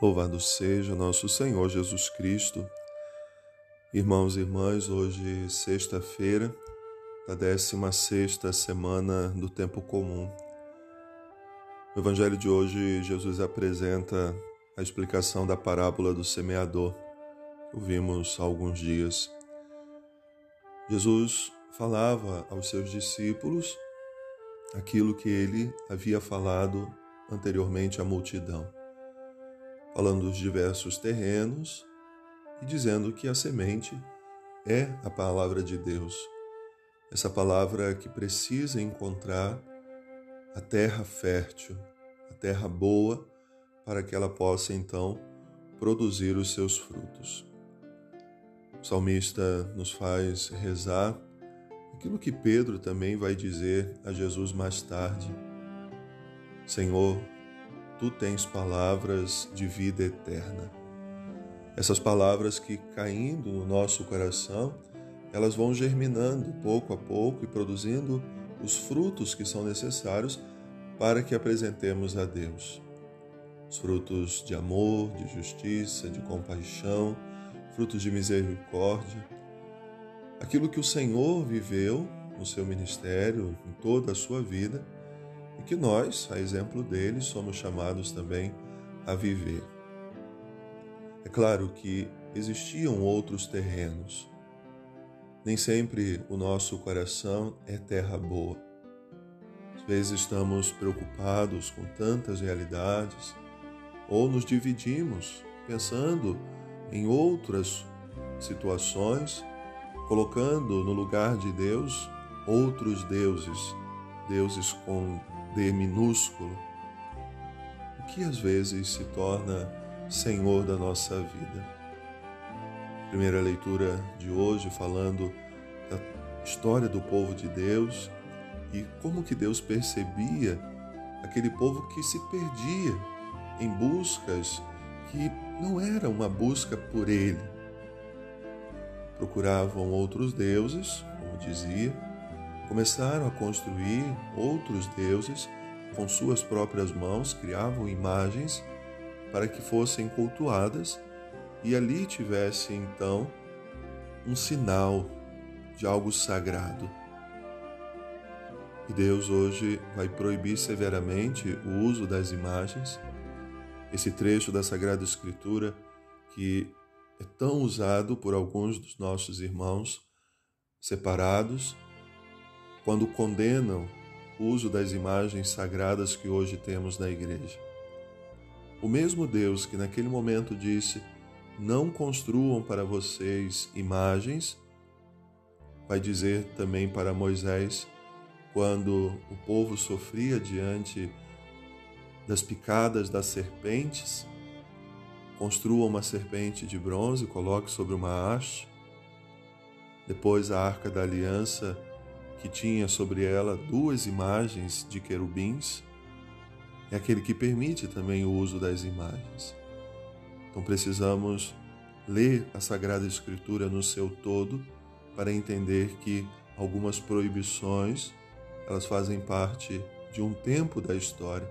Louvado seja nosso Senhor Jesus Cristo. Irmãos e irmãs, hoje sexta-feira da 16 semana do tempo comum. No evangelho de hoje, Jesus apresenta a explicação da parábola do semeador, que ouvimos há alguns dias. Jesus falava aos seus discípulos aquilo que ele havia falado anteriormente à multidão falando dos diversos terrenos e dizendo que a semente é a palavra de Deus. Essa palavra que precisa encontrar a terra fértil, a terra boa, para que ela possa então produzir os seus frutos. O salmista nos faz rezar aquilo que Pedro também vai dizer a Jesus mais tarde: Senhor, tu tens palavras de vida eterna. Essas palavras que caindo no nosso coração, elas vão germinando pouco a pouco e produzindo os frutos que são necessários para que apresentemos a Deus. Os frutos de amor, de justiça, de compaixão, frutos de misericórdia. Aquilo que o Senhor viveu no seu ministério, em toda a sua vida e que nós, a exemplo dele, somos chamados também a viver. É claro que existiam outros terrenos. Nem sempre o nosso coração é terra boa. Às vezes estamos preocupados com tantas realidades ou nos dividimos pensando em outras situações, colocando no lugar de Deus outros deuses, deuses com D minúsculo, o que às vezes se torna Senhor da nossa vida. Primeira leitura de hoje falando da história do povo de Deus e como que Deus percebia aquele povo que se perdia em buscas que não era uma busca por ele. Procuravam outros deuses, como dizia, Começaram a construir outros deuses com suas próprias mãos, criavam imagens para que fossem cultuadas e ali tivesse então um sinal de algo sagrado. E Deus hoje vai proibir severamente o uso das imagens. Esse trecho da Sagrada Escritura que é tão usado por alguns dos nossos irmãos separados quando condenam o uso das imagens sagradas que hoje temos na igreja. O mesmo Deus que naquele momento disse: Não construam para vocês imagens, vai dizer também para Moisés, quando o povo sofria diante das picadas das serpentes, construa uma serpente de bronze, coloque sobre uma haste. Depois a arca da aliança que tinha sobre ela duas imagens de querubins, é aquele que permite também o uso das imagens. Então precisamos ler a Sagrada Escritura no seu todo para entender que algumas proibições elas fazem parte de um tempo da história.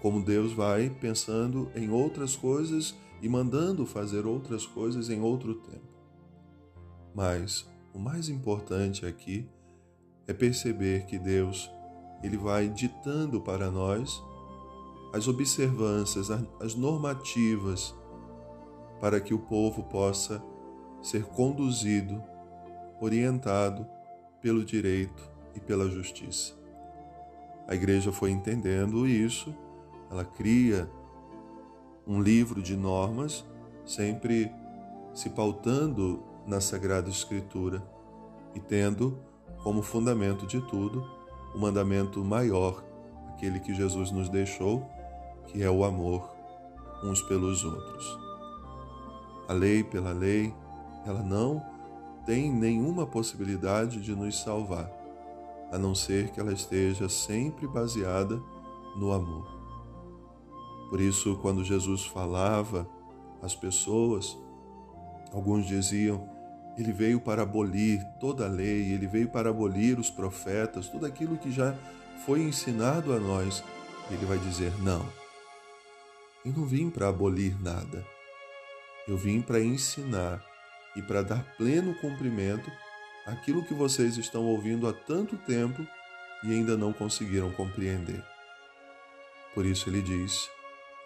Como Deus vai pensando em outras coisas e mandando fazer outras coisas em outro tempo. Mas o mais importante aqui é perceber que Deus ele vai ditando para nós as observâncias, as normativas para que o povo possa ser conduzido, orientado pelo direito e pela justiça. A igreja foi entendendo isso, ela cria um livro de normas, sempre se pautando na Sagrada Escritura e tendo como fundamento de tudo o mandamento maior, aquele que Jesus nos deixou, que é o amor uns pelos outros. A lei pela lei, ela não tem nenhuma possibilidade de nos salvar, a não ser que ela esteja sempre baseada no amor. Por isso, quando Jesus falava às pessoas, alguns diziam: ele veio para abolir toda a lei, ele veio para abolir os profetas, tudo aquilo que já foi ensinado a nós. Ele vai dizer: não. Eu não vim para abolir nada. Eu vim para ensinar e para dar pleno cumprimento àquilo que vocês estão ouvindo há tanto tempo e ainda não conseguiram compreender. Por isso ele diz: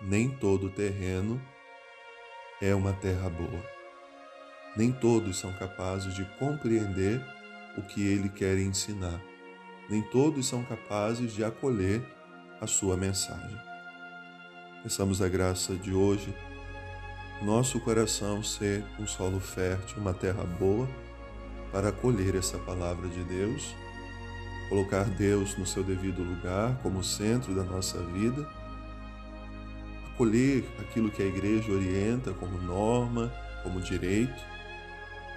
nem todo terreno é uma terra boa. Nem todos são capazes de compreender o que ele quer ensinar. Nem todos são capazes de acolher a sua mensagem. Peçamos a graça de hoje, nosso coração ser um solo fértil, uma terra boa, para acolher essa palavra de Deus, colocar Deus no seu devido lugar, como centro da nossa vida, acolher aquilo que a igreja orienta como norma, como direito.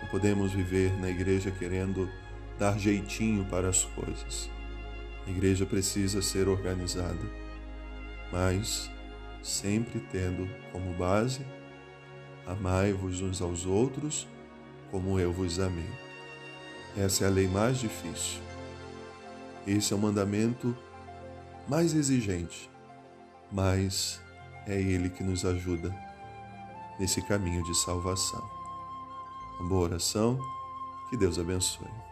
Não podemos viver na igreja querendo dar jeitinho para as coisas. A igreja precisa ser organizada, mas sempre tendo como base: amai-vos uns aos outros como eu vos amei. Essa é a lei mais difícil. Esse é o mandamento mais exigente, mas é Ele que nos ajuda nesse caminho de salvação. Uma boa oração, que Deus abençoe.